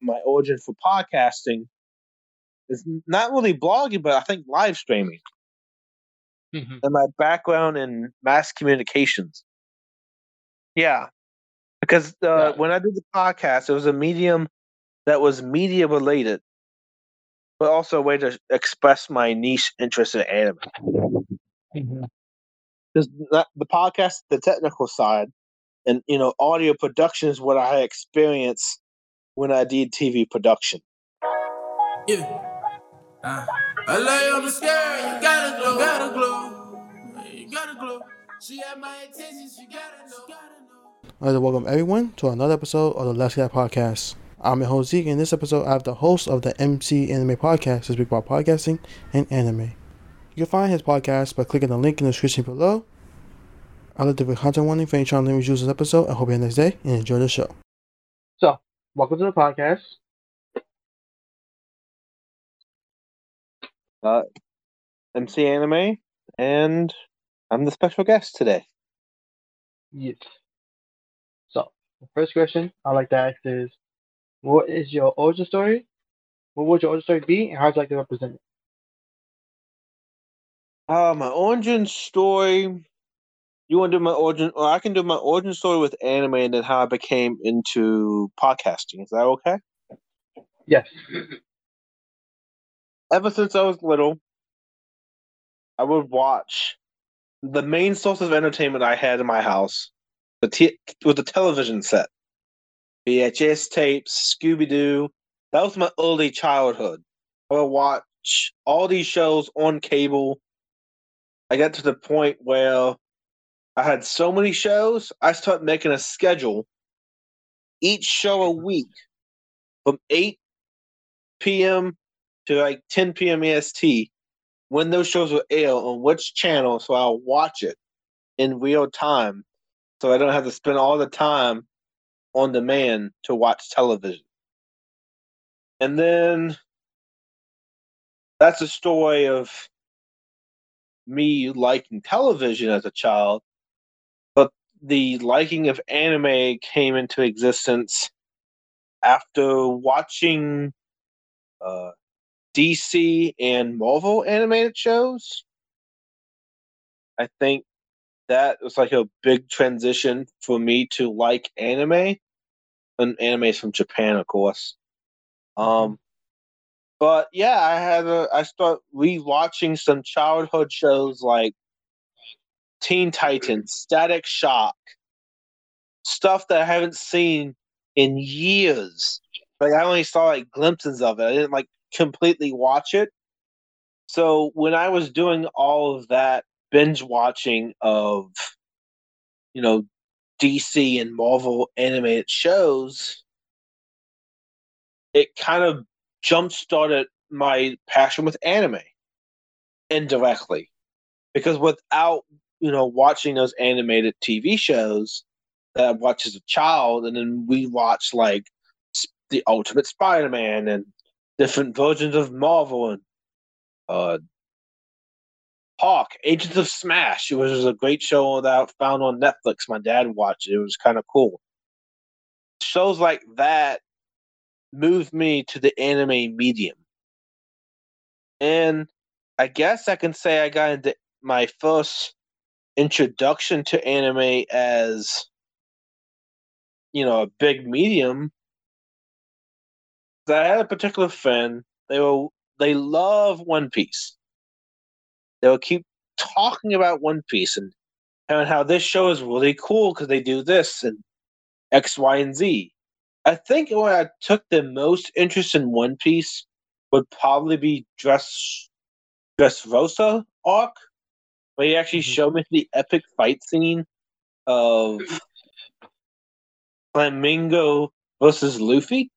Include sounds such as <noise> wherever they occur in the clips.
my origin for podcasting is not really blogging, but I think live streaming. Mm-hmm. And my background in mass communications. Yeah, because uh, Yeah. when I did the podcast, it was a medium that was media related, but also a way to express my niche interest in anime. Mm-hmm. The podcast, the technical side, and you know, audio production is what I experienced when I did TV production. Yeah. Uh, I lay on the scale, you gotta glow, gotta glow. You gotta glow. She had my attention, she gotta know. I'd like to welcome everyone to another episode of the Let's Get Podcast. I'm your host Zeke, and in this episode, I have the host of the MC Anime Podcast to speak about podcasting and anime. You can find his podcast by clicking the link in the description below. I'd like to let the content warning for any trying to use this episode. I hope you have a nice day and enjoy the show. Welcome to the podcast. Uh, MC Anime, and I'm the special guest today. Yes. So, the first question I'd like to ask is, what is your origin story? What would your origin story be, and how would you like to represent it? Uh, my origin story. You want to do my origin, or I can do my origin story with anime, and then how I became into podcasting. Is that okay? Yes. <laughs> Ever since I was little, I would watch. The main source of entertainment I had in my house, the t- was the television set, VHS tapes, Scooby Doo. That was my early childhood. I would watch all these shows on cable. I got to the point where I had so many shows, I started making a schedule. Each show a week from 8 p.m. to like 10 p.m. EST when those shows were air on which channel so I'll watch it in real time so I don't have to spend all the time on demand to watch television. And then that's a story of me liking television as a child, the liking of anime came into existence after watching uh, DC and Marvel animated shows. I think that was like a big transition for me to like anime, and anime is from Japan, of course. Um, but yeah, I had a I start rewatching some childhood shows like Teen Titans, Static Shock, stuff that I haven't seen in years. Like I only saw like glimpses of it. I didn't like completely watch it. So when I was doing all of that binge watching of, you know, DC and Marvel animated shows, it kind of jump started my passion with anime indirectly. Because without, you know, watching those animated TV shows that I watched as a child, and then we watched like the Ultimate Spider Man and different versions of Marvel and uh, Hulk, Agents of Smash, which was a great show that I found on Netflix. My dad watched it. It was kind of cool. Shows like that moved me to the anime medium. And I guess I can say I got into my first introduction to anime as, you know, a big medium I had a particular friend. They will they love One Piece. They will keep talking about One Piece and and how this show is really cool because they do this and X, Y, and Z. I think where I took the most interest in One Piece would probably be Dress Dressrosa arc, where he actually Mhm. showed me the epic fight scene of Flamingo versus Luffy.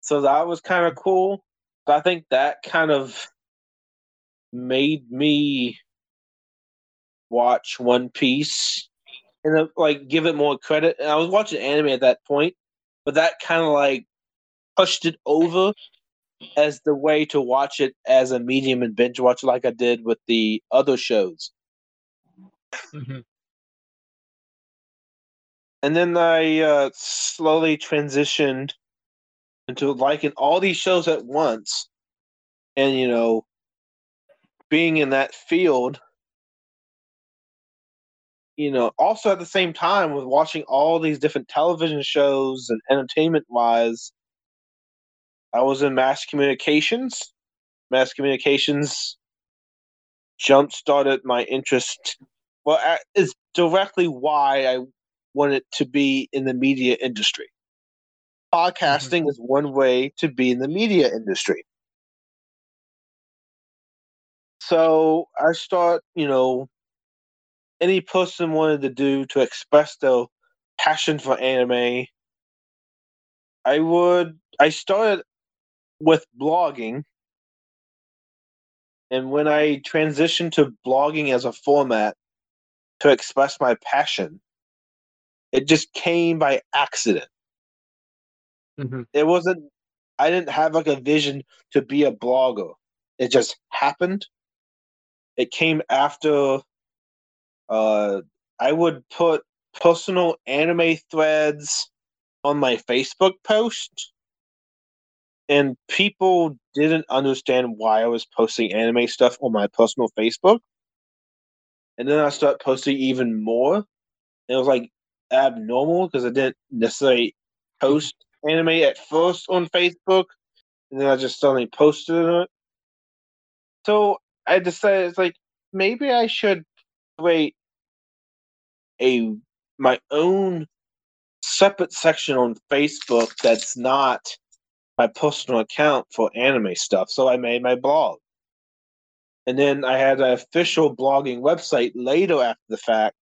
So that was kind of cool. But I think that kind of made me watch One Piece and uh, like give it more credit. And I was watching anime at that point, but that kind of like pushed it over as the way to watch it as a medium and binge watch like I did with the other shows. Mm-hmm. And then I uh, slowly transitioned into liking all these shows at once and you know being in that field you know also at the same time with watching all these different television shows and entertainment wise i was in mass communications mass communications jump started my interest well is directly why i wanted to be in the media industry. Mm-hmm. Podcasting is one way to be in the media industry. So i start you know any person wanted to do to express their passion for anime i would i started with blogging. And when i transitioned to blogging as a format to express my passion it just came by accident. Mm-hmm. it wasn't i didn't have like a vision to be a blogger. It just happened. It came after uh i would put personal anime threads on my facebook post and people didn't understand why i was posting anime stuff on my personal facebook and then i started posting even more it was like abnormal because i didn't necessarily post anime at first on Facebook, and then I just suddenly posted it. So I decided it's like maybe I should create a my own separate section on Facebook that's not my personal account for anime stuff. So I made my blog. And then I had an official blogging website later after the fact.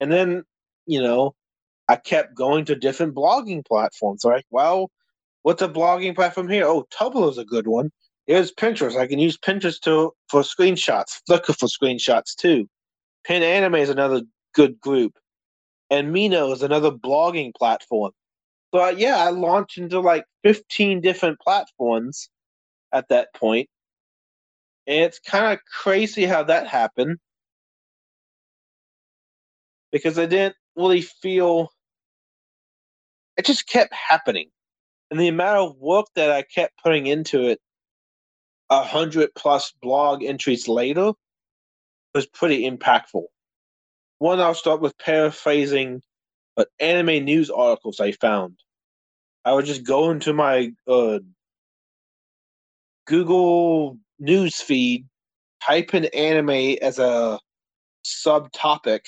And then, you know, I kept going to different blogging platforms. Like, well, what's a blogging platform here? Oh, Tumblr is a good one. Here's Pinterest. I can use Pinterest to for screenshots, Flickr for screenshots too. Pin Anime is another good group, and Amino is another blogging platform. So uh, yeah, I launched into like 15 different platforms at that point, and it's kind of crazy how that happened because I didn't really feel it just kept happening. And the amount of work that I kept putting into it, a hundred plus blog entries later, was pretty impactful. One, I'll start with paraphrasing but anime news articles I found. I would just go into my uh, Google news feed, type in anime as a subtopic,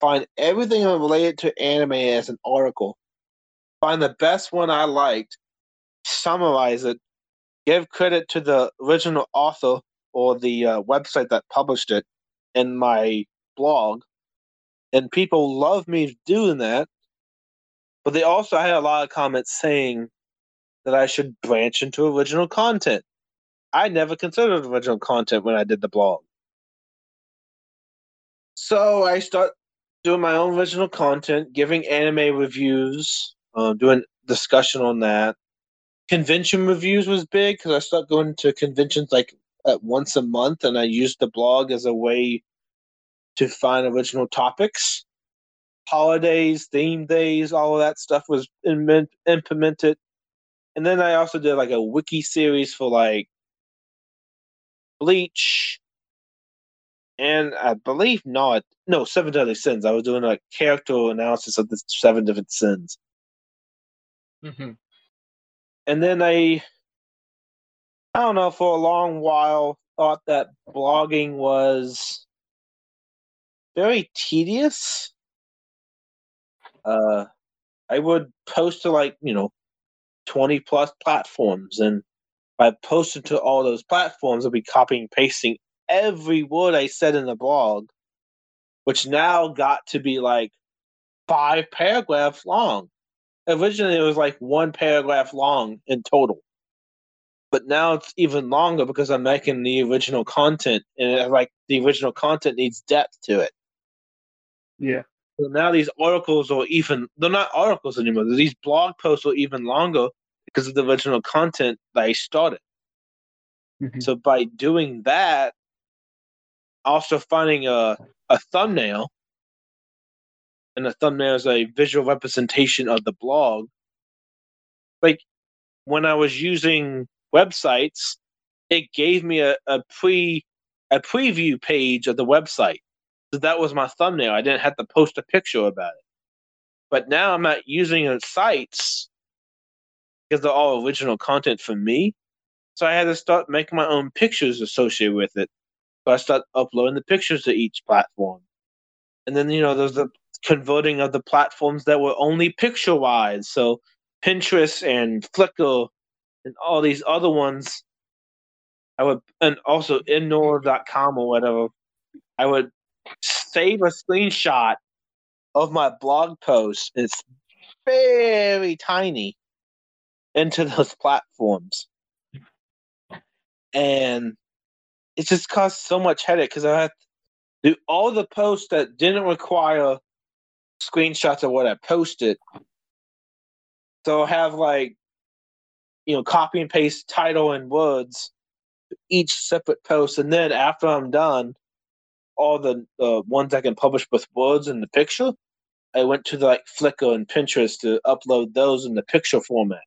find everything related to anime as an article, find the best one I liked, summarize it, give credit to the original author or the uh, website that published it in my blog. And people love me doing that. But they also had a lot of comments saying that I should branch into original content. I never considered original content when I did the blog. So I start doing my own original content, giving anime reviews, uh, doing discussion on that. Convention reviews was big because I started going to conventions like at once a month, and I used the blog as a way to find original topics. Holidays, theme days, all of that stuff was im- implemented. And then I also did like a wiki series for like Bleach, and I believe not. No, Seven Deadly Sins. I was doing a character analysis of the seven different sins. Mm-hmm. and then I, I don't know, for a long while thought that blogging was very tedious. Uh, I would post to like you know, twenty plus platforms, and if posting to all those platforms, I'll be copying and pasting every word I said in the blog, which now got to be like five paragraphs long. Originally it was like one paragraph long in total. But now it's even longer because i'm making the original content and like the original content needs depth to it. Yeah. so now these articles are even they're not articles anymore these blog posts are even longer because of the original content that i started Mhm. so by doing that also finding a, a thumbnail and the thumbnail is a visual representation of the blog like when I was using websites, it gave me a, a pre a preview page of the website. So that was my thumbnail. I didn't have to post a picture about it. But now I'm not using sites because they're all original content for me. So I had to start making my own pictures associated with it. So I start uploading the pictures to each platform. And then, you know, there's the converting of the platforms that were only picture wise. So Pinterest and Flickr and all these other ones. I would, and also Indoor.com or whatever. I would save a screenshot of my blog post. It's very tiny into those <laughs> platforms. And it just caused so much headache because I had to do all the posts that didn't require screenshots of what I posted. So I'll have like, you know, copy and paste title and words each separate post. And then after I'm done, all the uh, ones I can publish with words in the picture, I went to the, like Flickr and Pinterest to upload those in the picture format.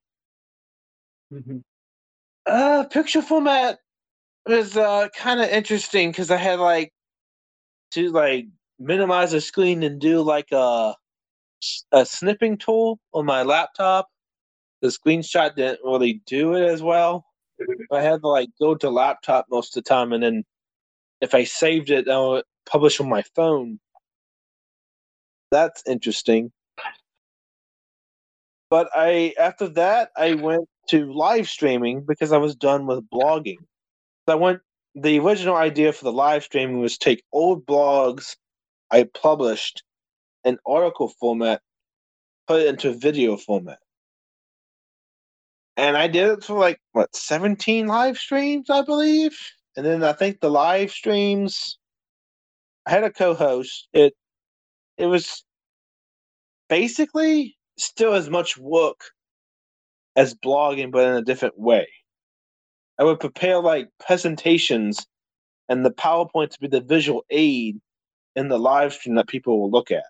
Mm-hmm. Uh, picture format was uh, kind of interesting because I had like to like minimize the screen and do like a a snipping tool on my laptop. The screenshot didn't really do it as well. <laughs> I had to like go to laptop most of the time, and then if I saved it, I would publish on my phone. That's interesting. But I after that I went to live streaming because I was done with blogging. So I went the original idea for the live streaming was take old blogs I published in article format, put it into video format. And I did it for like what 17 live streams, I believe. And then I think the live streams I had a co-host. It it was basically still as much work as blogging, but in a different way. I would prepare like presentations and the PowerPoint to be the visual aid in the live stream that people will look at.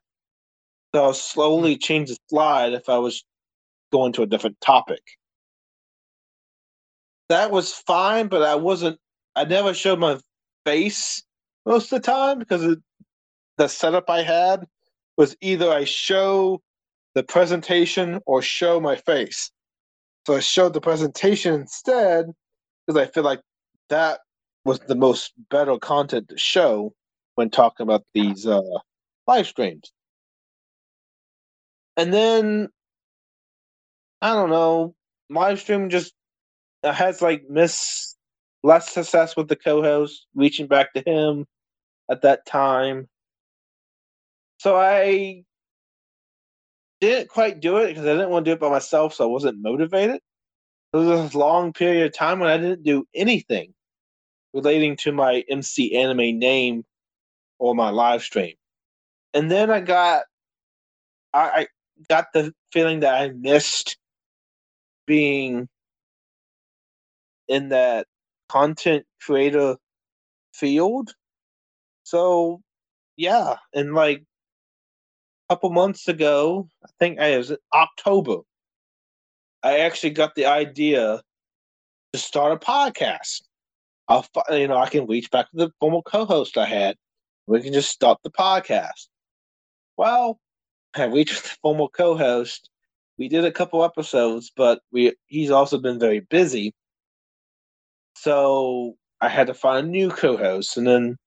So I'll slowly hmm. change the slide if I was going to a different topic. That was fine, but I wasn't. I never showed my face most of the time because it, the setup I had was either I show the presentation or show my face. So I showed the presentation instead because I feel like that was the most better content to show when talking about these uh, live streams. And then I don't know, live stream just has like miss less success with the co-host reaching back to him at that time. So I didn't quite do it because I didn't want to do it by myself, so I wasn't motivated. There was a long period of time when I didn't do anything relating to my MC anime name or my live stream. And then I got I, I got the feeling that I missed being in that content creator field. So yeah, and like couple months ago, I think it was October, I actually got the idea to start a podcast. I'll, you know, I can reach back to the former co-host I had. We can just start the podcast. Well, <laughs> I reached the former co-host. We did a couple episodes, but we he's also been very busy. So I had to find a new co-host, and then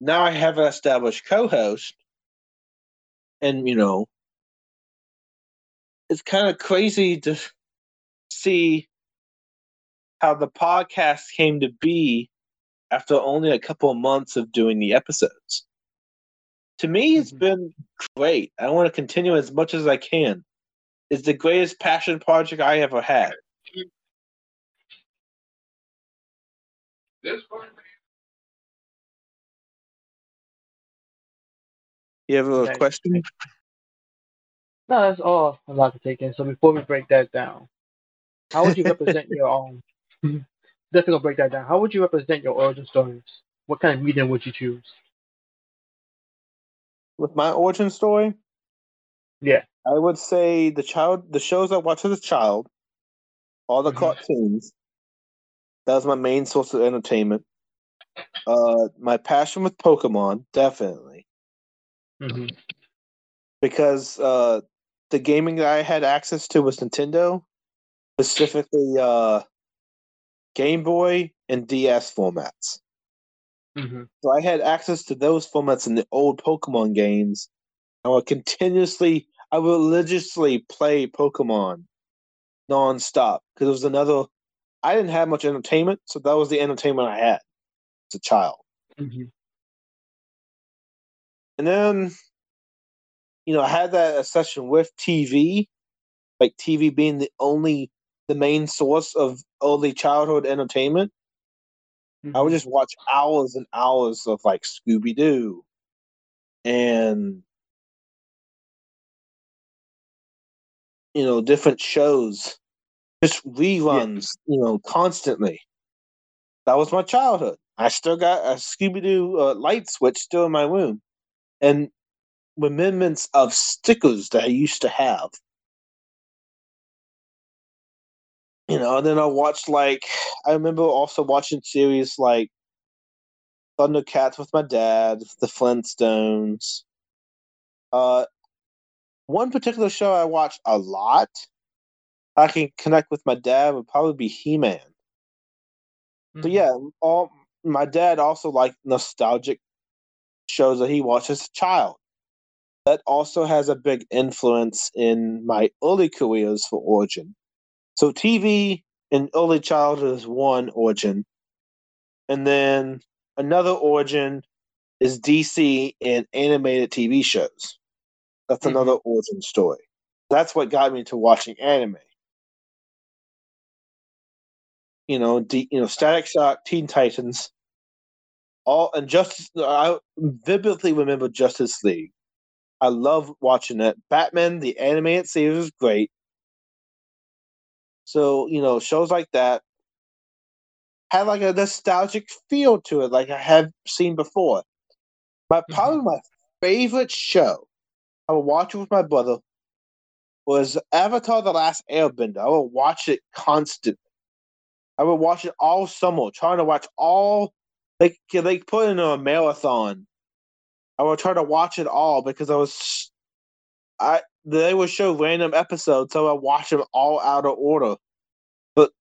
now I have an established co-host, and you know, it's kind of crazy to see how the podcast came to be after only a couple of months of doing the episodes. To me, it's Mhm. been great. I want to continue as much as I can. It's the greatest passion project I ever had. You have a Nice. question? No, that's all I'm lot to take in. So before we break that down, how would you <laughs> represent your own? Definitely gonna break that down. How would you represent your origin stories? What kind of medium would you choose? With my origin story, Yeah. I would say the child, the shows I watched as a child, all the Mhm. cartoons. That was my main source of entertainment. Uh, my passion with Pokemon, definitely, Mhm. because uh, the gaming that I had access to was Nintendo, specifically uh, Game Boy and DS formats. Mhm. So I had access to those formats in the old Pokemon games. I would continuously, I would religiously play Pokemon nonstop because it was another. I didn't have much entertainment, so that was the entertainment I had as a child. Mhm. And then, you know, I had that session with TV, like TV being the only, the main source of early childhood entertainment. I would Mhm. just watch hours and hours of like Scooby Doo and you know different shows, just reruns, you know, constantly. That was my childhood. I still got a Scooby Doo uh, light switch still in my room, and remembrance of stickers that I used to have. You know, and then I watched like I remember also watching series like Thundercats with my dad, The Flintstones. Uh, one particular show I watched a lot. I can connect with my dad would probably be He Man. So Mhm. yeah, all my dad also liked nostalgic shows that he watched as a child. That also has a big influence in my early careers for Origin. So TV in early childhood is one Origin, and then another Origin is DC and animated TV shows. That's Mhm. another Origin story. That's what got me to watching anime. You know, D, you know, Static Shock, Teen Titans, all and Justice. I vividly remember Justice League. I love watching it. Batman, the animated series, is great. So you know, shows like that had like a nostalgic feel to it, like I have seen before. My mm-hmm. probably my favorite show I would watch it with my brother was Avatar: The Last Airbender. I would watch it constantly. I would watch it all summer, trying to watch all. They they put it in a marathon. I would try to watch it all because I was, I they would show random episodes, so I watch them all out of order. But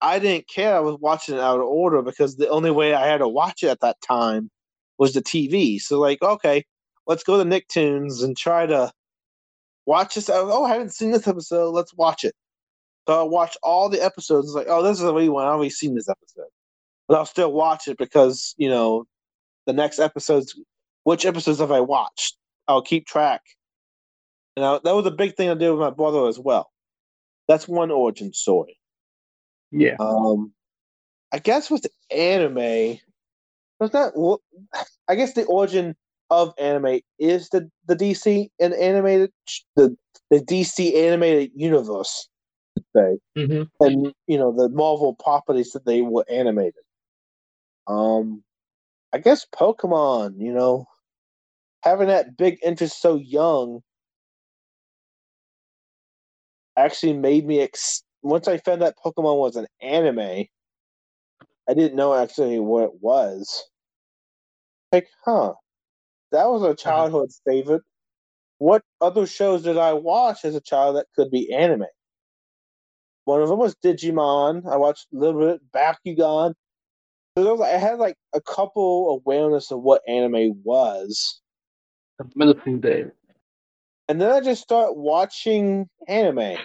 I didn't care. I was watching it out of order because the only way I had to watch it at that time was the TV. So like, okay, let's go to Nicktoons and try to watch this. Oh, oh, I haven't seen this episode. Let's watch it. So I watched all the episodes. It's like, oh, this is the a rerun. I've already seen this episode, but I'll still watch it because you know the next episodes. Which episodes have I watched? I'll keep track. And I, that was a big thing I did with my brother as well. That's one origin story. Yeah. Um, I guess with anime, was that? I guess the origin of anime is the the DC and animated the the DC animated universe. Say Mhm. and you know the Marvel properties that they were animated. Um, I guess Pokemon. You know, having that big interest so young actually made me ex- once I found that Pokemon was an anime. I didn't know actually what it was. Like, huh? That was a childhood favorite. What other shows did I watch as a child that could be anime? One of them was Digimon. I watched a little bit Bakugan. So there was, I had like a couple awareness of what anime was, Military Day. and then I just start watching anime,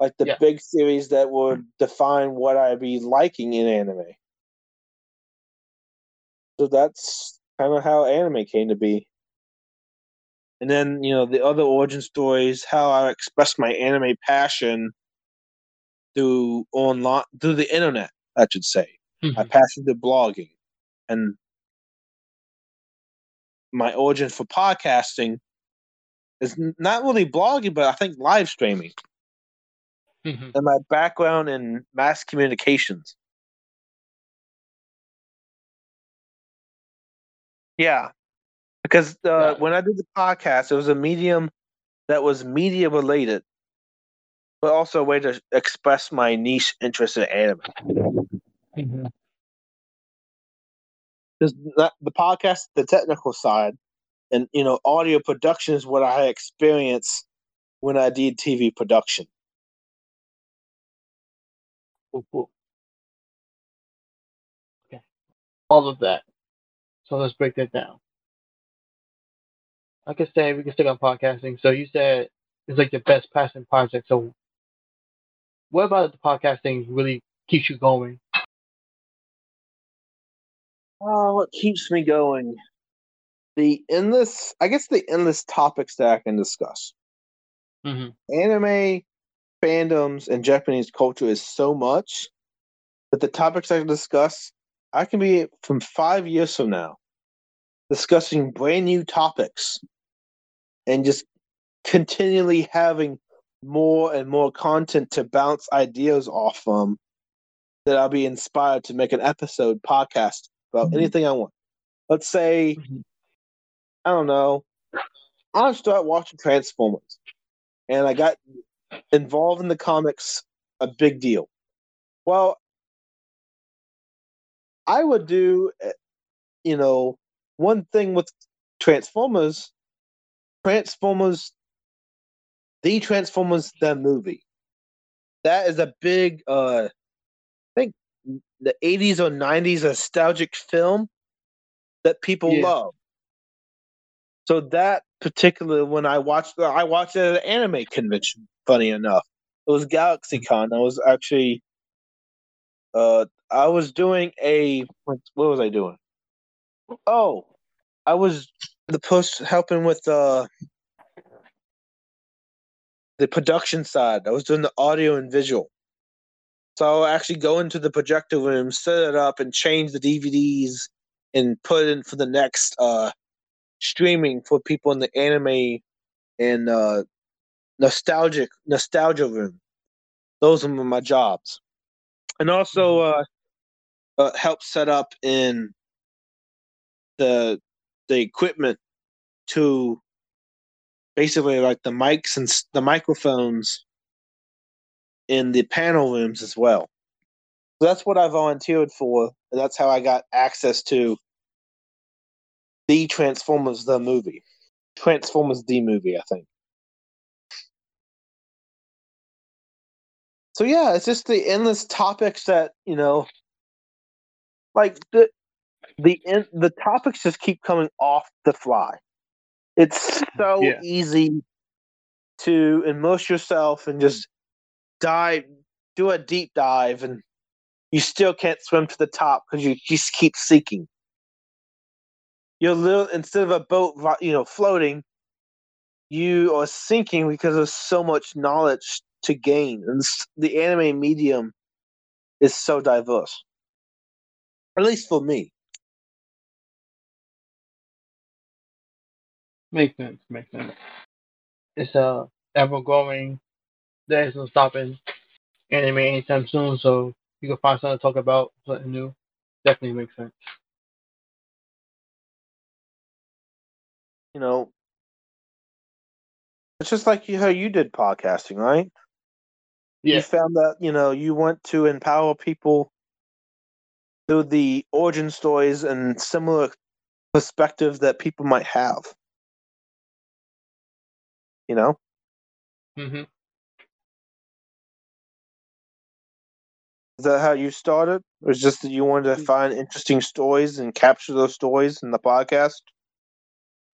like the Yeah. big series that would define what I'd be liking in anime. So that's kind of how anime came to be. And then you know the other origin stories, how I expressed my anime passion through online through the internet, I should say. My Mhm. passion to blogging and my origin for podcasting is not really blogging, but I think live streaming Mhm. and my background in mass communications. Yeah, because uh, Yeah. when I did the podcast, it was a medium that was media related. but also a way to express my niche interest in anime. Mm-hmm. Because the podcast, the technical side, and you know, audio production is what I experienced when I did TV production. Cool, cool. Okay. All of that. So let's break that down. I I say we can stick on podcasting. So you said it's like the best passion project. So what about the podcasting really keeps you going? Oh, what keeps me going? The endless, I guess, the endless topics that I can discuss. Mm-hmm. Anime fandoms and Japanese culture is so much that the topics I can discuss, I can be from five years from now discussing brand new topics and just continually having more and more content to bounce ideas off from that I'll be inspired to make an episode podcast about Mhm. anything I want. Let's say, Mhm. I don't know, I start watching Transformers. And I got involved in the comics a big deal. Well, I would do, uh, you know, one thing with Transformers, Transformers, the Transformers, the movie. That is a big, uh, the 80s or 90s nostalgic film that people Yeah. love. So that particular when I watched, I watched it at an anime convention. Funny enough, it was GalaxyCon. I was actually, uh, I was doing a what, what was I doing? Oh, I was the post helping with uh the production side. I was doing the audio and visual. So I'll actually go into the projector room, set it up, and change the DVDs and put in for the next uh streaming for people in the anime and uh nostalgic nostalgia room. Those are my jobs. And also uh, uh help set up in the the equipment to basically like the mics and the microphones in the panel rooms as well. So that's what I volunteered for, and that's how I got access to the Transformers the movie. Transformers the movie, I think. So yeah, it's just the endless topics that, you know, like the the in, the topics just keep coming off the fly. It's so Yeah. easy to immerse yourself and just dive, do a deep dive, and you still can't swim to the top because you just keep seeking. You're little instead of a boat, you know, floating, you are sinking because there's so much knowledge to gain, and the anime medium is so diverse. At least for me. Makes sense. Makes sense. It's uh, a ever growing. There's no stopping anime anytime soon, so you can find something to talk about, something new. Definitely makes sense. You know, it's just like you, how you did podcasting, right? Yeah. You found that you know you want to empower people through the origin stories and similar perspectives that people might have. You know, hmm is that how you started? Or is just that you wanted to mm. find interesting stories and capture those stories in the podcast?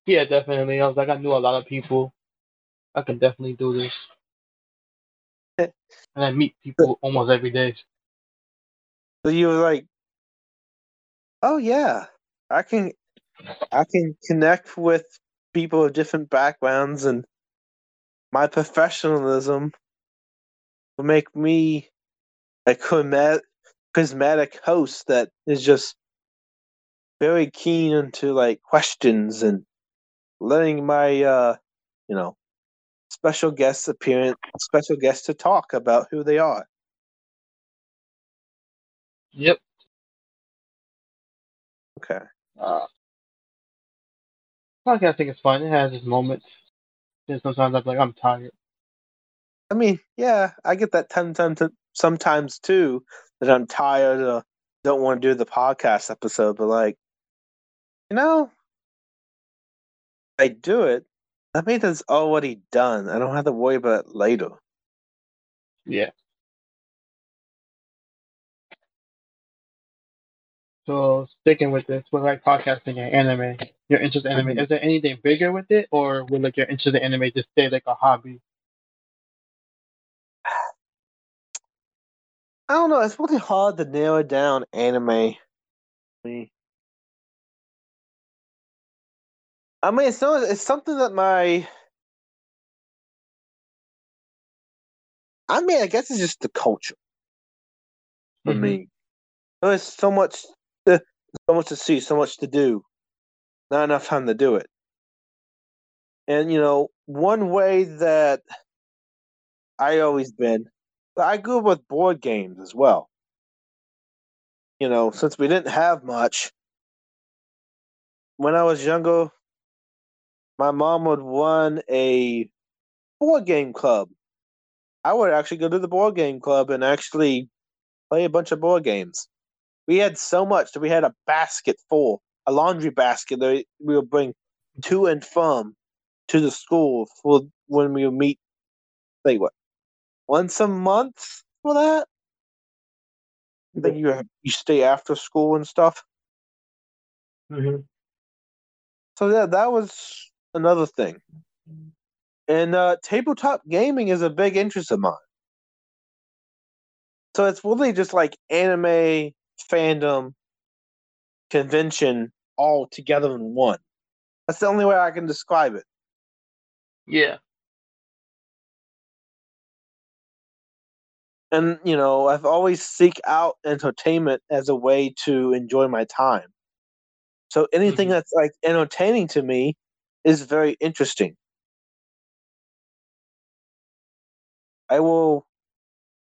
Yeah, definitely. I was like, I knew a lot of people. I can definitely do this. Eh. and I meet people almost every day. So you were like, "Oh yeah, I can, I can connect with people of different backgrounds, and my professionalism will make me a charismatic, host that is just very keen into like questions and letting my, uh, you know, special guests appearance, special guests to talk about who they are." Yep. Okay. Uh, i think it's fine It has its moments. And sometimes I'm like, I'm tired. I mean, yeah, I get that ten times sometimes too that I'm tired or don't want to do the podcast episode, but like, you know, I do it. That means it's already done. I don't have to worry about it later. Yeah. So sticking with this, with like podcasting and anime, your interest in anime, Mhm. is there anything bigger with it, or will like your interest in anime just stay like a hobby? I don't know. It's really hard to narrow down anime. I mean, it's not, it's something that my. I mean, I guess it's just the culture for Mhm. me. There's so much, to, so much to see, so much to do. Not enough time to do it. And you know, one way that I always been, I grew up with board games as well. You know, since we didn't have much, when I was younger, my mom would run a board game club. I would actually go to the board game club and actually play a bunch of board games. We had so much that we had a basket full, a laundry basket that we would bring to and from to the school for when we would meet. Like what? Once a month for that. I think you you stay after school and stuff. Mhm. So yeah, that was another thing. And uh, tabletop gaming is a big interest of mine. So it's really just like anime fandom convention all together in one. That's the only way I can describe it. Yeah. And you know, I've always seek out entertainment as a way to enjoy my time. So anything Mhm. that's like entertaining to me is very interesting. I will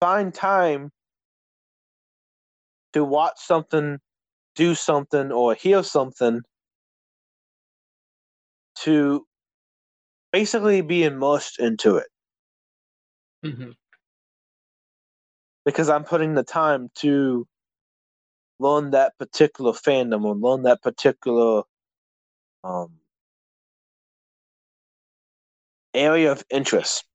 find time to watch something, do something, or hear something to basically be immersed into it hmm because I'm putting the time to learn that particular fandom or learn that particular um, area of interest.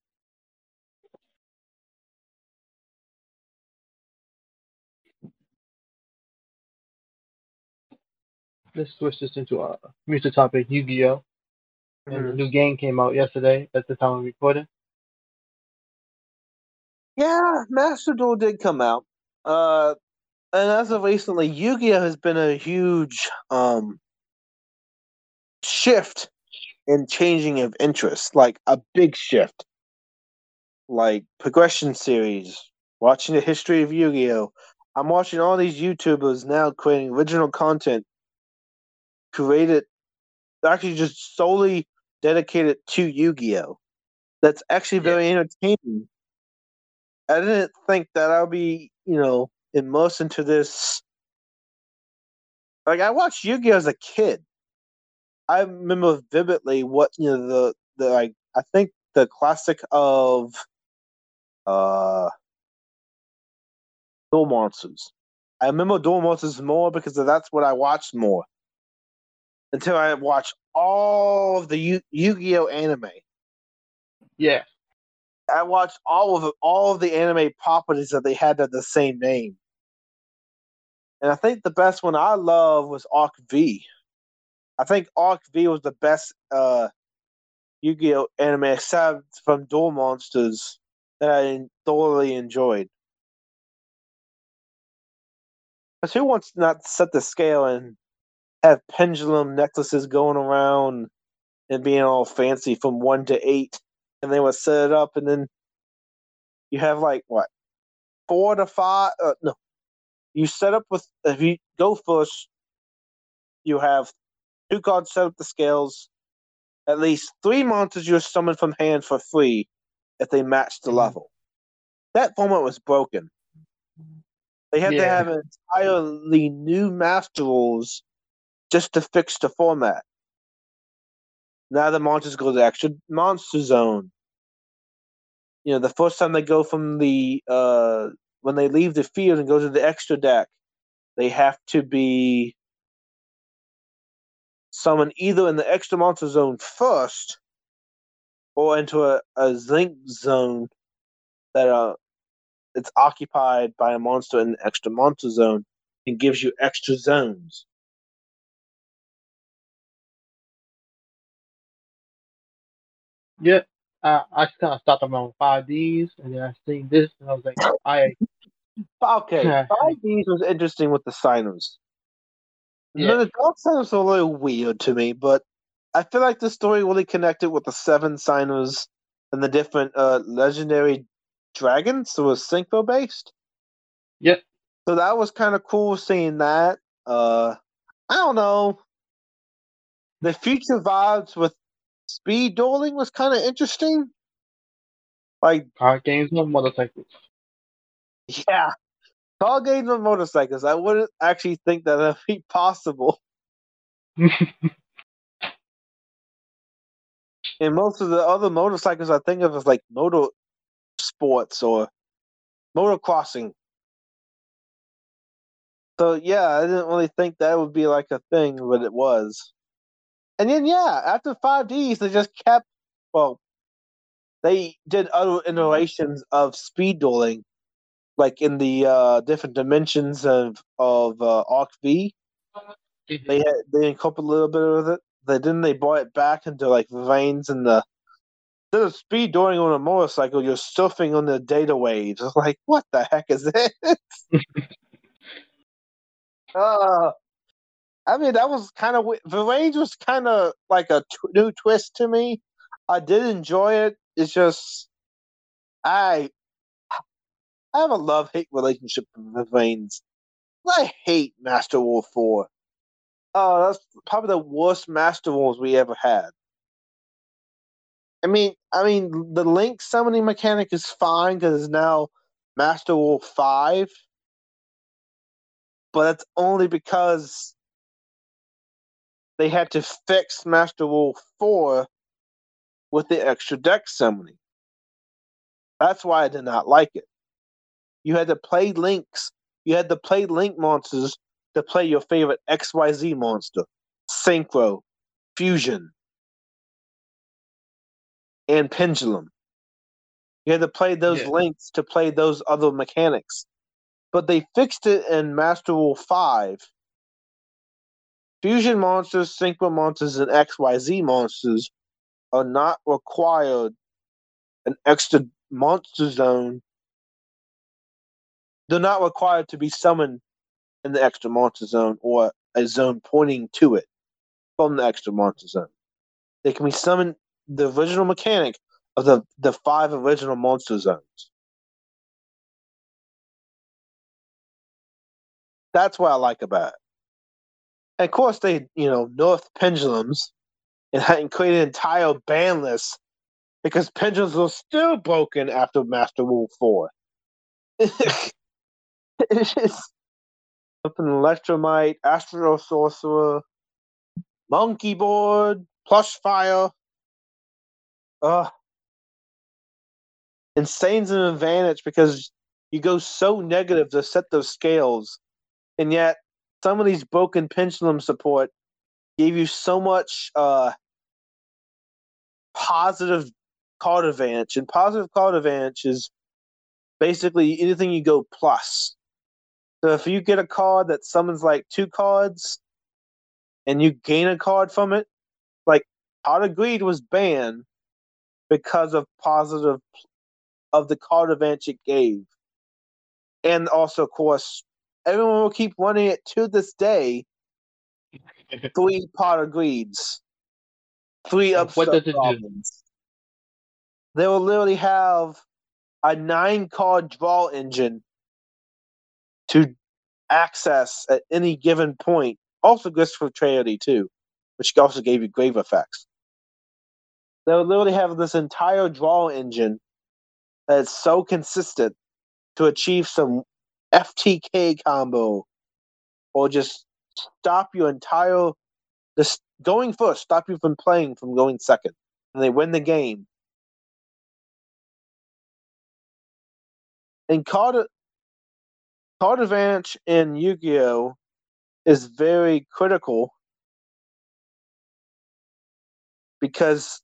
Let's switch this into a music topic, Yu-Gi-Oh! And the new game came out yesterday at the time of recording. Yeah, Master Duel did come out. Uh, and as of recently, Yu-Gi-Oh has been a huge um shift in changing of interest, like a big shift. Like progression series, watching the history of Yu-Gi-Oh. I'm watching all these YouTubers now creating original content created actually just solely dedicated to Yu-Gi-Oh. That's actually Yeah. very entertaining. I didn't think that I would be, you know, immersed into this. Like I watched Yu-Gi-Oh as a kid. I remember vividly what you know the the like I think the classic of uh Duel Monsters. I remember Duel Monsters more because that's what I watched more. Until I watched all of the Yu- Yu-Gi-Oh anime. Yeah. I watched all of all of the anime properties that they had that the same name. And I think the best one I love was Arc V. I think Arc V was the best uh, Yu-Gi-Oh anime except from Duel Monsters that I thoroughly enjoyed. Because who wants to not set the scale and have pendulum necklaces going around and being all fancy from one to eight, and they would set it up, and then you have like what four to five? Uh, no, you set up with if you go first, you have two cards set up the scales. At least three monsters you're summon from hand for free if they match the Mhm. level. That format was broken. They had to have entirely new master rules just to fix the format. Now the monsters go to the extra monster zone. you know, the first time they go from the uh, when they leave the field and go to the extra deck, they have to be summoned either in the extra monster zone first or into a, a zinc zone that uh it's occupied by a monster in the extra monster zone and gives you extra zones. Yeah, uh, I kind of stopped around five Ds, and then I seen this, and I was like, I <laughs> Okay, <laughs> five Ds was interesting with the signers. Yeah. The dark signers were a little weird to me, but I feel like the story really connected with the seven signers and the different uh, legendary dragons. So it was synchro based. Yep. So that was kind of cool seeing that. Uh, I don't know. The future vibes with speed dueling was kind of interesting. Like, card games on motorcycles. yeah, car games on motorcycles. I wouldn't actually think that would be possible. <laughs> And most of the other motorcycles I think of as like motor sports or motocrossing. So yeah, I didn't really think that would be like a thing, but it was. And then yeah, after five Ds, they just kept well, they did other iterations of speed dueling, like in the uh, different dimensions of of uh, Arc V. They had they incorporated a little bit of it. They then they brought it back into like VRAINS and the instead of speed dueling on a motorcycle, you're surfing on the data waves. It's <laughs> like, what the heck is this? uh, <laughs> <laughs> I mean, that was kind of the range was kind of like a t- new twist to me. I did enjoy it. It's just I I have a love hate relationship with the VRAINS. I hate Master Rule Four. Oh, that's probably the worst Master Rules we ever had. I mean, I mean, the link summoning mechanic is fine because it's now Master Rule Five, but that's only because they had to fix Master Rule Four with the extra deck summoning. That's why I did not like it. You had to play links. You had to play link monsters to play your favorite XYZ monster, Synchro, Fusion, and Pendulum. You had to play those Yeah. links to play those other mechanics. But they fixed it in Master Rule 5. Fusion monsters, Synchro monsters, and XYZ monsters are not required an extra monster zone. They're not required to be summoned in the extra monster zone or a zone pointing to it from the extra monster zone. They can be summoned the original mechanic of the, the five original monster zones. That's what I like about it. And of course, they, you know, North pendulums and, had- created an entire ban list because pendulums were still broken after Master Rule 4. it's just an Electrumite, Astro Sorcerer, Monkey Board, Plush Fire. Ugh. Insane's an advantage because you go so negative to set those scales, and yet some of these broken pendulum support gave you so much uh, positive card advantage, and positive card advantage is basically anything you go plus. So if you get a card that summons like two cards, and you gain a card from it, like Heart of Greed was banned because of positive of the card advantage it gave. And also, of course, everyone will keep running it to this day. <laughs> Three pot of greeds. Three upset what does it do? They will literally have a nine card draw engine to access at any given point. Also good for Tragedy too, which also gave you grave effects. They will literally have this entire draw engine that's so consistent to achieve some FTK combo or just stop your entire just going first, stop you from playing from going second. And they win the game. And card advantage in Yu-Gi-Oh is very critical because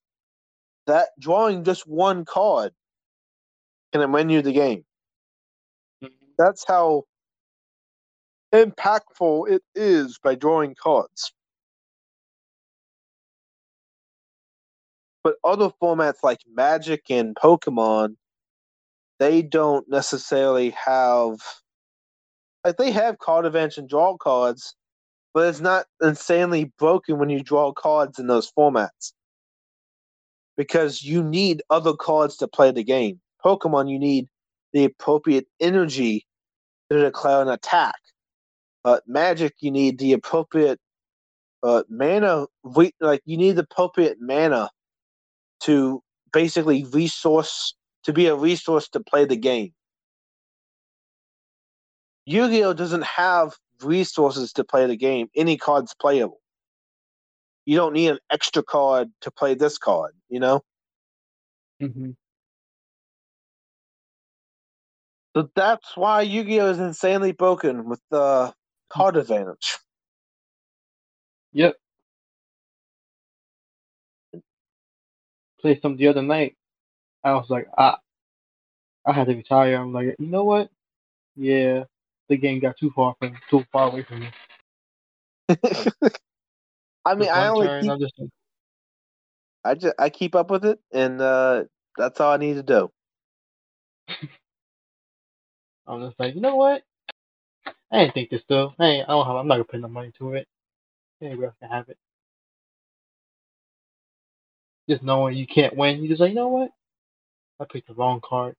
that drawing just one card can win you the game. That's how impactful it is by drawing cards. But other formats like Magic and Pokemon, they don't necessarily have like they have card advantage and draw cards, but it's not insanely broken when you draw cards in those formats. Because you need other cards to play the game. Pokemon, you need the appropriate energy to declare an attack. Uh, Magic, you need the appropriate uh, mana. Re- like you need the appropriate mana to basically resource to be a resource to play the game. Yu-Gi-Oh doesn't have resources to play the game. Any card's playable. You don't need an extra card to play this card, you know? Mm-hmm. So that's why Yu-Gi-Oh is insanely broken with the card advantage. Yep. Played some the other night. I was like, ah, I had to retire. I'm like, you know what? Yeah, the game got too far from too far away from me. <laughs> I mean, I only keep, just I just I keep up with it, and uh, that's all I need to do. <laughs> I'm just like, you know what? I didn't think this through. I ain't, I don't have. I'm not gonna put no money to it. Anybody else can have it. Just knowing you can't win, you just like, you know what? I picked the wrong cards.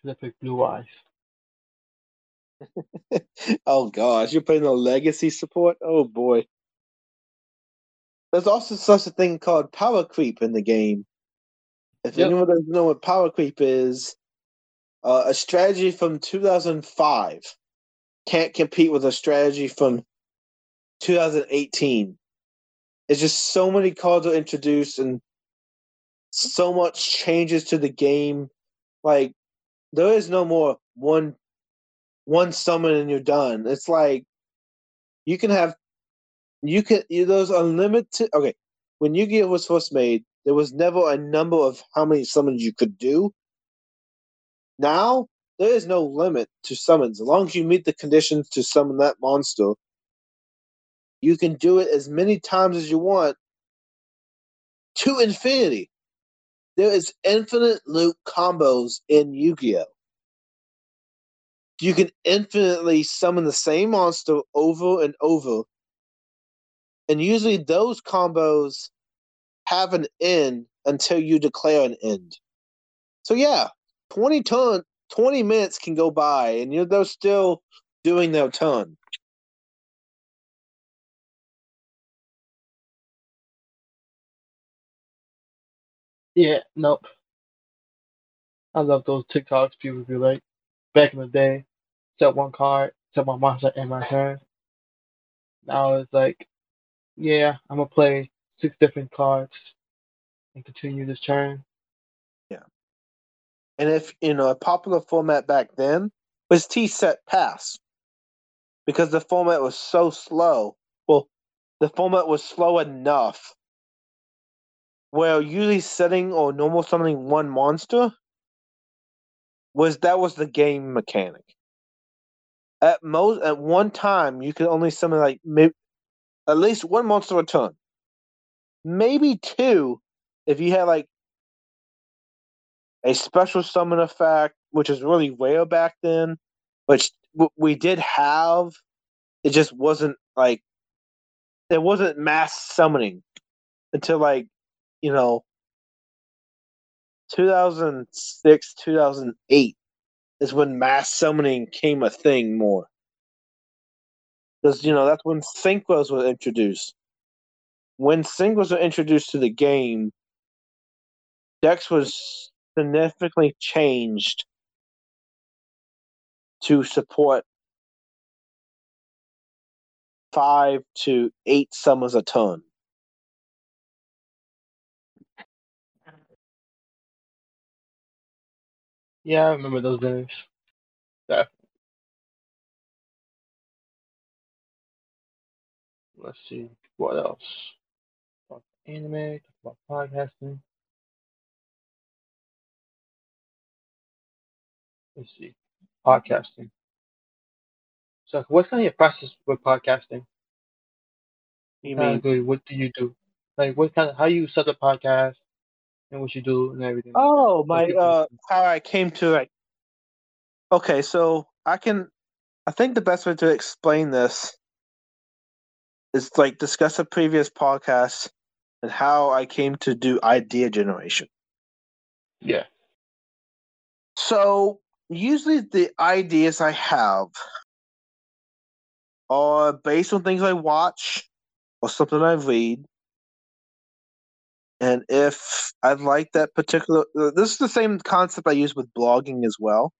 Should have picked Blue Eyes. <laughs> oh gosh, you're playing the legacy support. Oh boy. There's also such a thing called power creep in the game. If Yep. anyone doesn't know what power creep is, uh, a strategy from 2005 can't compete with a strategy from 2018. It's just so many cards are introduced and so much changes to the game. Like there is no more one one summon and you're done. It's like you can have you can you, those unlimited. Okay, when Yu-Gi-Oh was first made, there was never a number of how many summons you could do. Now there is no limit to summons. As long as you meet the conditions to summon that monster, you can do it as many times as you want to infinity. There is infinite loop combos in Yu-Gi-Oh! You can infinitely summon the same monster over and over. And usually those combos have an end until you declare an end. So yeah, 20 ton 20 minutes can go by and you're they're still doing their turn. Yeah, nope. I love those TikToks people be like, back in the day, set one card, set my monster in my turn. Now it's like, yeah, I'm gonna play six different cards and continue this turn. Yeah. And if you know a popular format back then was T set pass. Because the format was so slow. Well, the format was slow enough where usually setting or normal summoning one monster was that was the game mechanic. At most at one time you could only summon like maybe, at least one monster a turn. Maybe two if you had like a special summon effect, which is really rare back then, which we did have. It just wasn't like it wasn't mass summoning until like you know 2006 2008 is when mass summoning came a thing more because you know that's when synchros were introduced when singles were introduced to the game dex was significantly changed to support five to eight summons a turn Yeah, I remember those days. Definitely. Let's see what else. Anime. Talk about podcasting. Let's see. Podcasting. So, what's kind of your process with podcasting? You mean. What do you do? Like, what kind of how you set the podcast and what you do and everything. Oh, my uh how I came to like Okay, so I can I think the best way to explain this is like discuss a previous podcast and how I came to do idea generation. Yeah. So usually the ideas I have are based on things I watch or something I read. And if I like that particular, this is the same concept I use with blogging as well.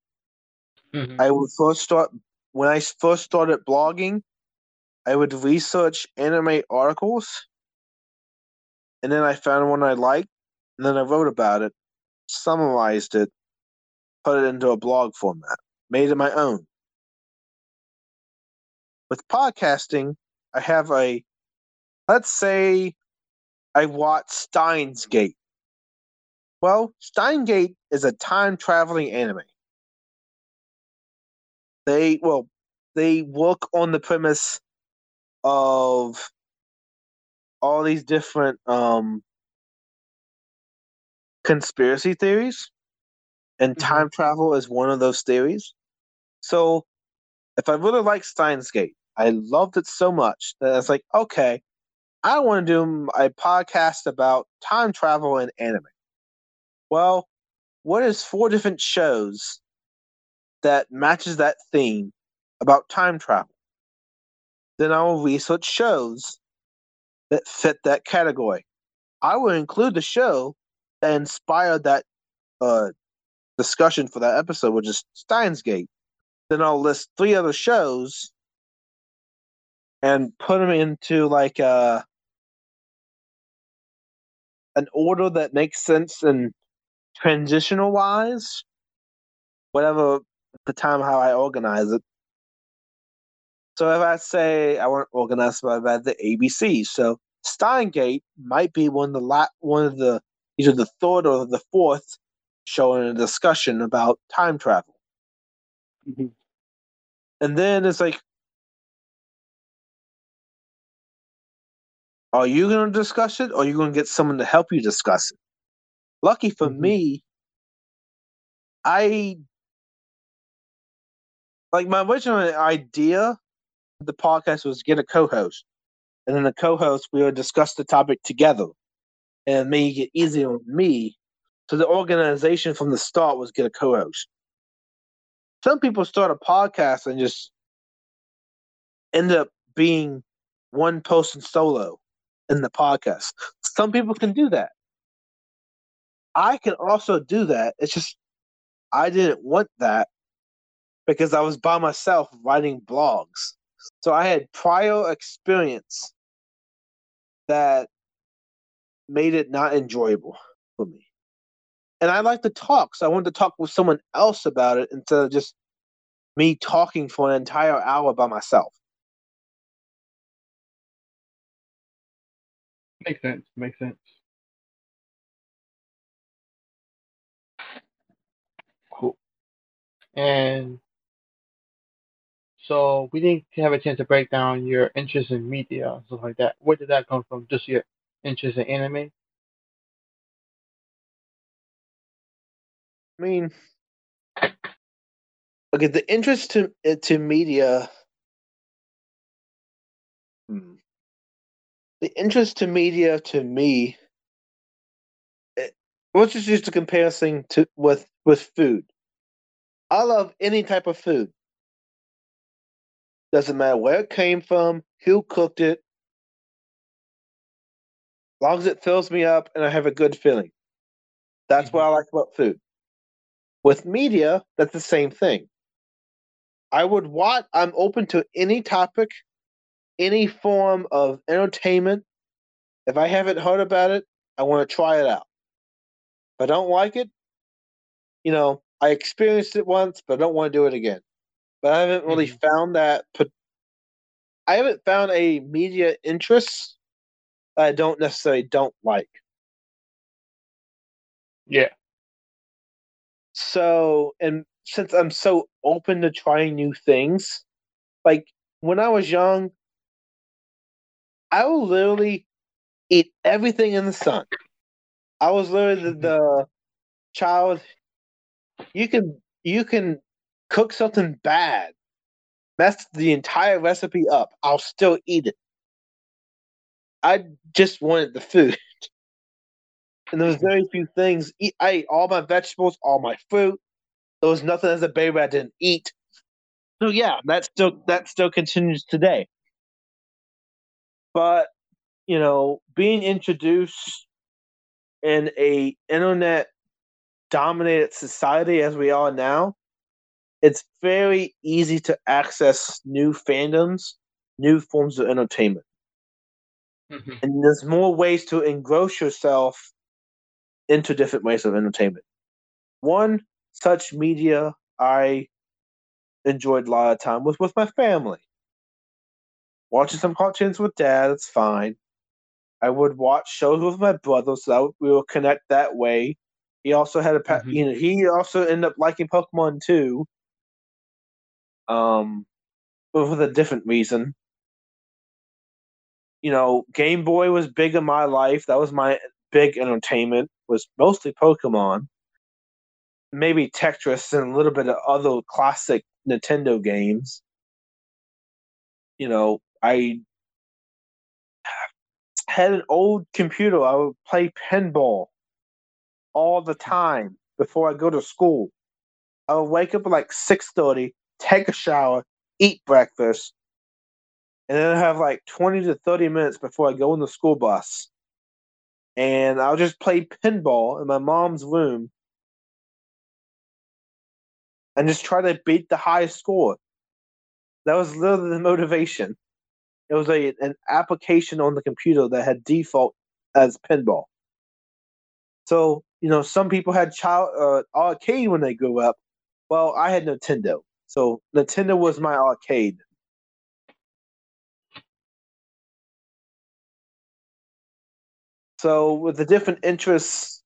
Mhm. I would first start when I first started blogging. I would research anime articles, and then I found one I liked, and then I wrote about it, summarized it, put it into a blog format, made it my own. With podcasting, I have a, let's say, I watched Steins Gate. Well, Steins Gate is a time traveling anime. They well, they work on the premise of all these different um conspiracy theories, and Mhm. time travel is one of those theories. So, if I really like Steins Gate, I loved it so much that it's like, okay, I want to do a podcast about time travel and anime. Well, what is four different shows that matches that theme about time travel? Then I will research shows that fit that category. I will include the show that inspired that uh, discussion for that episode, which is Steins Gate. Then I'll list three other shows and put them into like uh, an order that makes sense and transitional wise, whatever the time how I organize it. So if I say I want to organize by, by the ABC, so Steingate might be one of the la- one of the either the third or the fourth show in a discussion about time travel. Mhm. And then it's like, are you going to discuss it or are you going to get someone to help you discuss it? Lucky for Mhm. me, I like my original idea the podcast was get a co-host, and then the co-host we would discuss the topic together, and make it easier on me. So the organization from the start was get a co-host. Some people start a podcast and just end up being one person solo in the podcast. Some people can do that. I can also do that. It's just I didn't want that because I was by myself writing blogs. So I had prior experience that made it not enjoyable for me. And I like to talk, so I wanted to talk with someone else about it instead of just me talking for an entire hour by myself. Makes sense. Makes sense. Cool. And so we didn't have a chance to break down your interest in media and stuff like that. Where did that come from? Just your interest in anime? I mean, okay, the interest to uh, to media. Hmm. The interest to media to me. It, let's just use the comparison to with with food. I love any type of food. Doesn't matter where it came from, who cooked it. As long as it fills me up and I have a good feeling. That's what mm-hmm. I like about food. With media, that's the same thing. I would watch, I'm open to any topic, any form of entertainment. If I haven't heard about it, I want to try it out. If I don't like it, you know, I experienced it once, but I don't want to do it again. But I haven't really Mhm. found that. I haven't found a media interest that I don't necessarily don't like. Yeah. So, and since I'm so open to trying new things, like when I was young, I would literally eat everything in the sun. I was literally the, Mhm. the child. You can you can cook something bad, mess the entire recipe up. I'll still eat it. I just wanted the food, <laughs> and there was hmm. very few things. I ate all my vegetables, all my fruit. There was nothing as a baby I didn't eat. So yeah, that still that still continues today. But you know, being introduced in a internet dominated society as we are now, it's very easy to access new fandoms, new forms of entertainment. Mhm. And there's more ways to engross yourself into different ways of entertainment. One such media I enjoyed a lot of time was with my family. Watching some cartoons with dad, that's fine. I would watch shows with my brother, so that we will connect that way. He also had a, Mhm. you know, he also ended up liking Pokemon too. Um, but for a different reason. You know, Game Boy was big in my life. That was my big entertainment. Was mostly Pokemon, maybe Tetris, and a little bit of other classic Nintendo games. You know, I <sighs> had an old computer. I would play pinball all the time before I go to school. I would wake up at like six thirty, take a shower, eat breakfast, and then I have like twenty to thirty minutes before I go in the school bus. And I'll just play pinball in my mom's room and just try to beat the highest score. That was literally the motivation. It was a an application on the computer that had default as pinball. So you know, some people had child uh, arcade when they grew up. Well, I had Nintendo, so Nintendo was my arcade. So with the different interests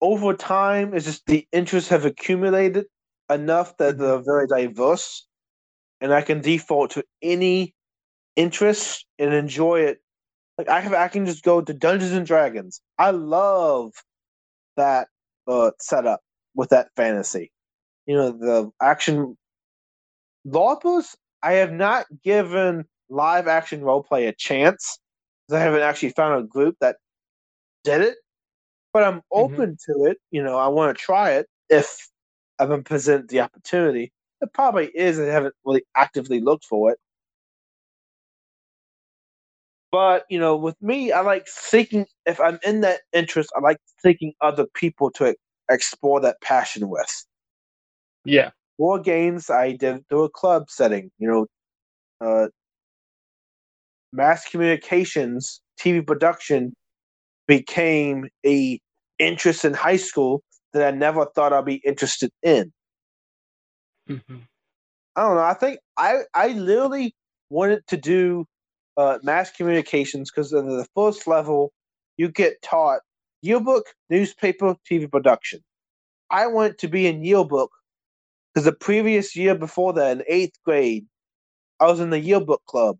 over time, it's just the interests have accumulated enough that they're very diverse, and I can default to any interest and enjoy it. Like I have, I can just go to Dungeons and Dragons. I love that uh, setup with that fantasy. You know, the action LARPers. I have not given live action roleplay a chance. I haven't actually found a group that did it, but I'm mm-hmm. open to it. You know, I want to try it if I've been presented the opportunity. It probably is. I haven't really actively looked for it. But you know, with me, I like seeking. If I'm in that interest, I like seeking other people to explore that passion with. Yeah. War games, I did through a club setting. You know, uh, mass communications, TV production became a interest in high school that I never thought I'd be interested in. Mhm. I don't know. I think I I literally wanted to do uh, mass communications because in the first level you get taught yearbook, newspaper, TV production. I wanted to be in yearbook because the previous year before that, in eighth grade, I was in the yearbook club.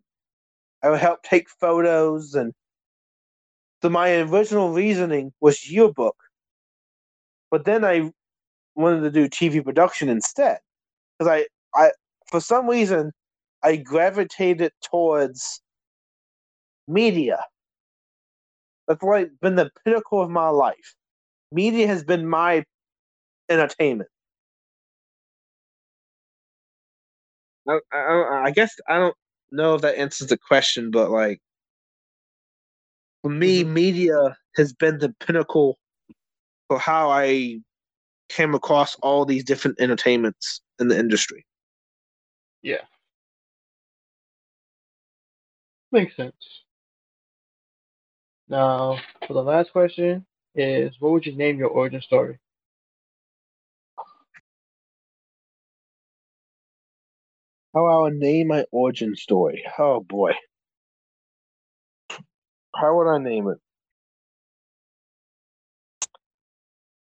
I would help take photos, and so my original reasoning was yearbook. But then I wanted to do TV production instead because I, I, for some reason, I gravitated towards media. That's like been the pinnacle of my life. Media has been my entertainment. I, I, I guess I don't know if that answers the question, but like for me, Mhm. media has been the pinnacle for how I came across all these different entertainments in the industry. Yeah. Makes sense. Now, for the last question is, what would you name your origin story? How I would name my origin story. Oh boy. How would I name it?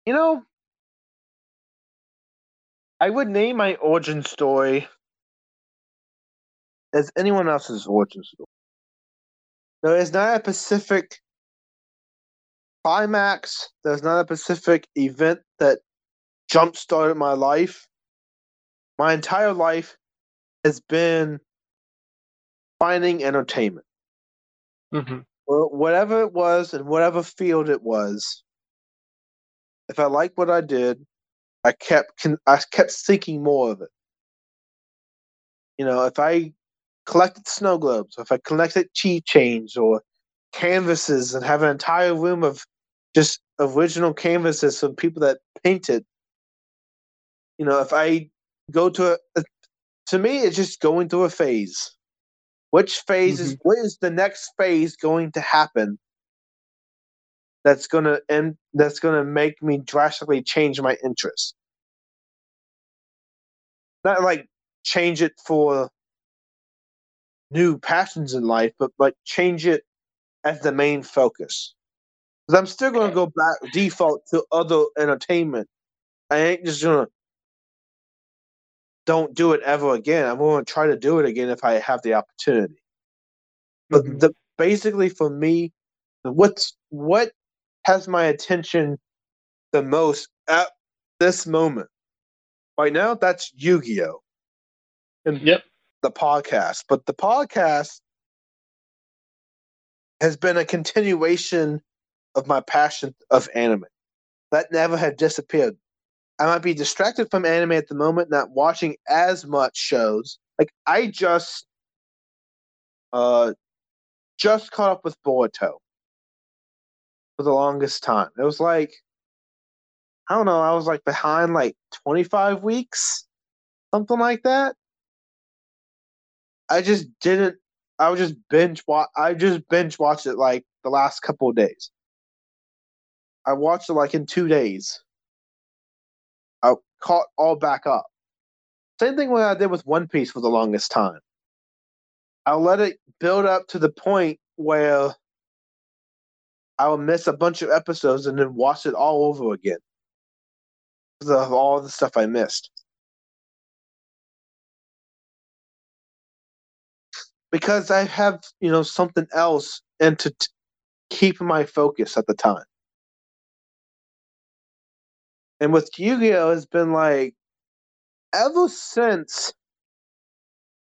You know, I would name my origin story as anyone else's origin story. There is not a specific climax. There's not a specific event that jump started my life. My entire life has been finding entertainment. Mm-hmm. Whatever it was and whatever field it was, if I liked what I did, I kept I kept seeking more of it. You know, if I collected snow globes, if I collected keychains or canvases and have an entire room of just original canvases from people that painted, you know, if I go to a, to me, it's just going through a phase. Which phase is mm-hmm. what is the next phase going to happen? That's gonna end. That's gonna make me drastically change my interest. Not like change it for new passions in life, but like change it as the main focus. Because I'm still gonna go back default to other entertainment. I ain't just gonna don't do it ever again. I'm going to try to do it again if I have the opportunity. But Mhm. the basically for me, what's what has my attention the most at this moment right now? That's Yu-Gi-Oh, And Yep. the podcast. But the podcast has been a continuation of my passion of anime. That never had disappeared. I might be distracted from anime at the moment, not watching as much shows. Like I just uh just caught up with Boruto for the longest time. It was like I don't know, I was like behind like 25 weeks, something like that. I just didn't I was just binge watch I just binge watched it like the last couple of days. I watched it like in 2 days. I caught all back up. Same thing when I did with One Piece for the longest time. I'll let it build up to the point where I'll miss a bunch of episodes and then watch it all over again because of all the stuff I missed. Because I have, you know, something else and to t- keep my focus at the time. And with Yu-Gi-Oh, it's been like ever since.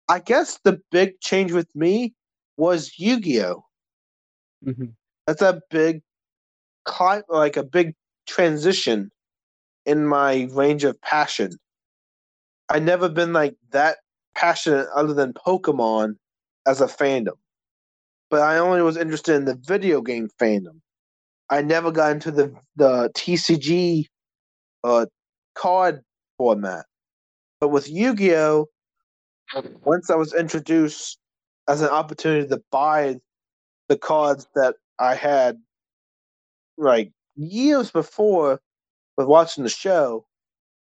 I guess the big change with me was Yu-Gi-Oh. Mhm. That's a big, like a big transition in my range of passion. I never been like that passionate other than Pokemon as a fandom. But I only was interested in the video game fandom. I never got into the the TCG uh card format. But with Yu-Gi-Oh, once I was introduced as an opportunity to buy the cards that I had like years before with watching the show,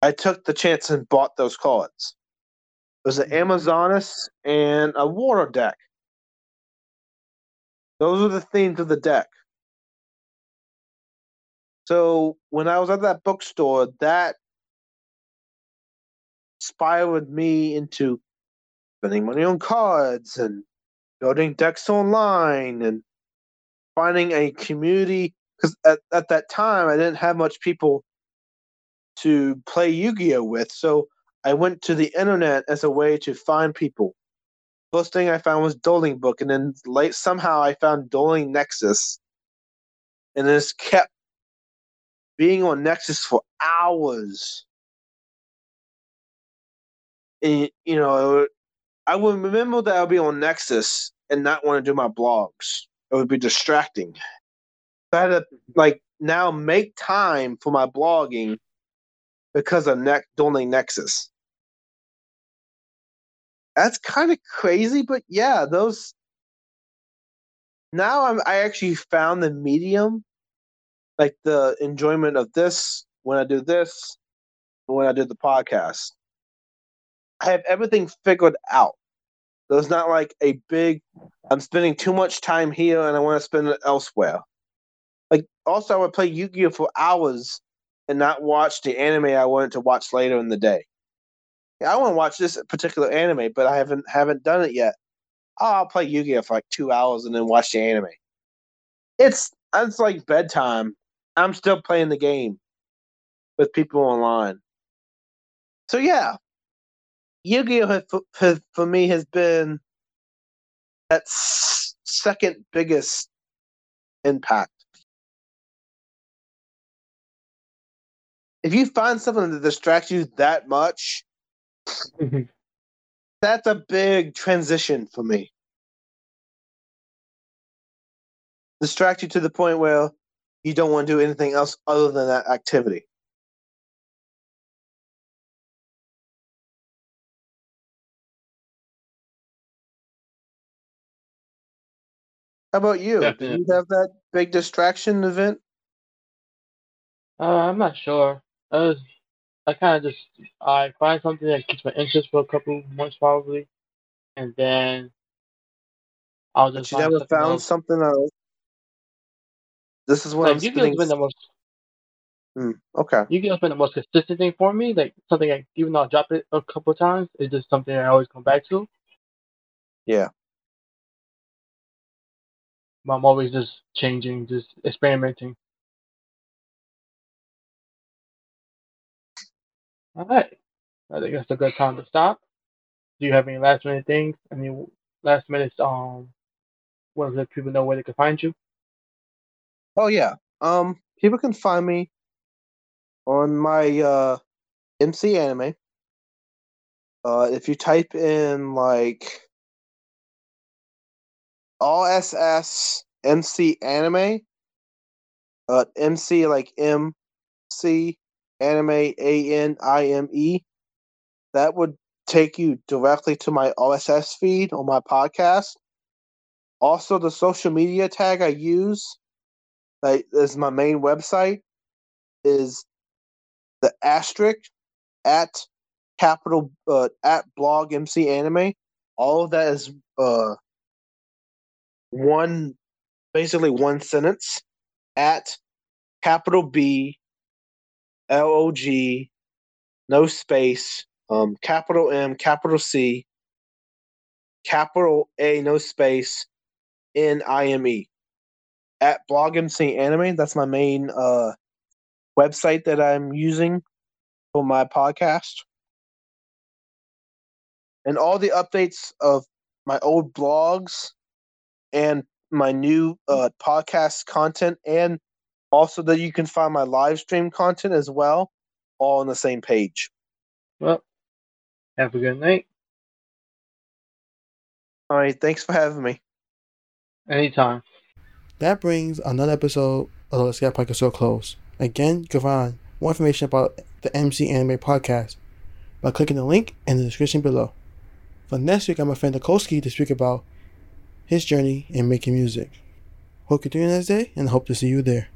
I took the chance and bought those cards. It was an Amazoness and a water deck. Those are the themes of the deck. So when I was at that bookstore, that spiraled me into spending money on cards and building decks online and finding a community. Because at, at that time, I didn't have much people to play Yu Gi Oh! with. So I went to the internet as a way to find people. First thing I found was Dueling Book, and then late somehow I found Dueling Nexus, and this kept being on Nexus for hours. And you know, I would remember that I'd be on Nexus and not want to do my blogs. It would be distracting. So I had to like now make time for my blogging because of ne- Dueling Nexus. That's kind of crazy, but yeah, those. Now I'm I actually found the medium, like the enjoyment of this when I do this, when I do the podcast. I have everything figured out. So it's not like a big. I'm spending too much time here and I want to spend it elsewhere. Like also, I would play Yu-Gi-Oh for hours and not watch the anime I wanted to watch later in the day. Yeah, I want to watch this particular anime, but I haven't haven't done it yet. Oh, I'll play Yu-Gi-Oh for like two hours and then watch the anime. It's it's like bedtime. I'm still playing the game with people online. So yeah, Yu-Gi-Oh has, for me has been that s- second biggest impact. If you find something that distracts you that much, mm-hmm. that's a big transition for me. Distract you to the point where you don't want to do anything else other than that activity. How about you? Did Definitely. you have that big distraction event? Uh, I'm not sure. Uh, I kind of just I find something that keeps my interest for a couple months probably, and then I'll just But you find never something found else. something else. This is what I'm Like Yu-Gi-Oh's spending. been the most Hmm, okay. Yu-Gi-Oh's been the most consistent thing for me. Like something I even though I drop it a couple times, it's just something I always come back to. Yeah. But I'm always just changing, just experimenting. All right, I think that's a good time to stop. Do you have any last minute things? Any last minute um, want to let people know where they can find you? Oh yeah. Um, people can find me on my uh MC anime. Uh, if you type in like RSS MC anime, uh, MC like M C anime A N I M E, that would take you directly to my RSS feed on my podcast. Also, the social media tag I use, that is my main website, is the asterisk at capital uh, at blog MC anime. All of that is uh one basically one sentence at capital B L O G no space um capital M capital C capital A no space N I M E at blog MC anime. That's my main uh website that I'm using for my podcast. And all the updates of my old blogs and my new uh, podcast content, and also that you can find my live stream content as well, all on the same page. Well, have a good night. All right, thanks for having me. Anytime. That brings another episode of the Let's Get Podcast a close. Again, you can find more information about the MC Anime Podcast by clicking the link in the description below. For next week, I'm a friend Koski to speak about his journey in making music. Hope you're doing this day and hope to see you there.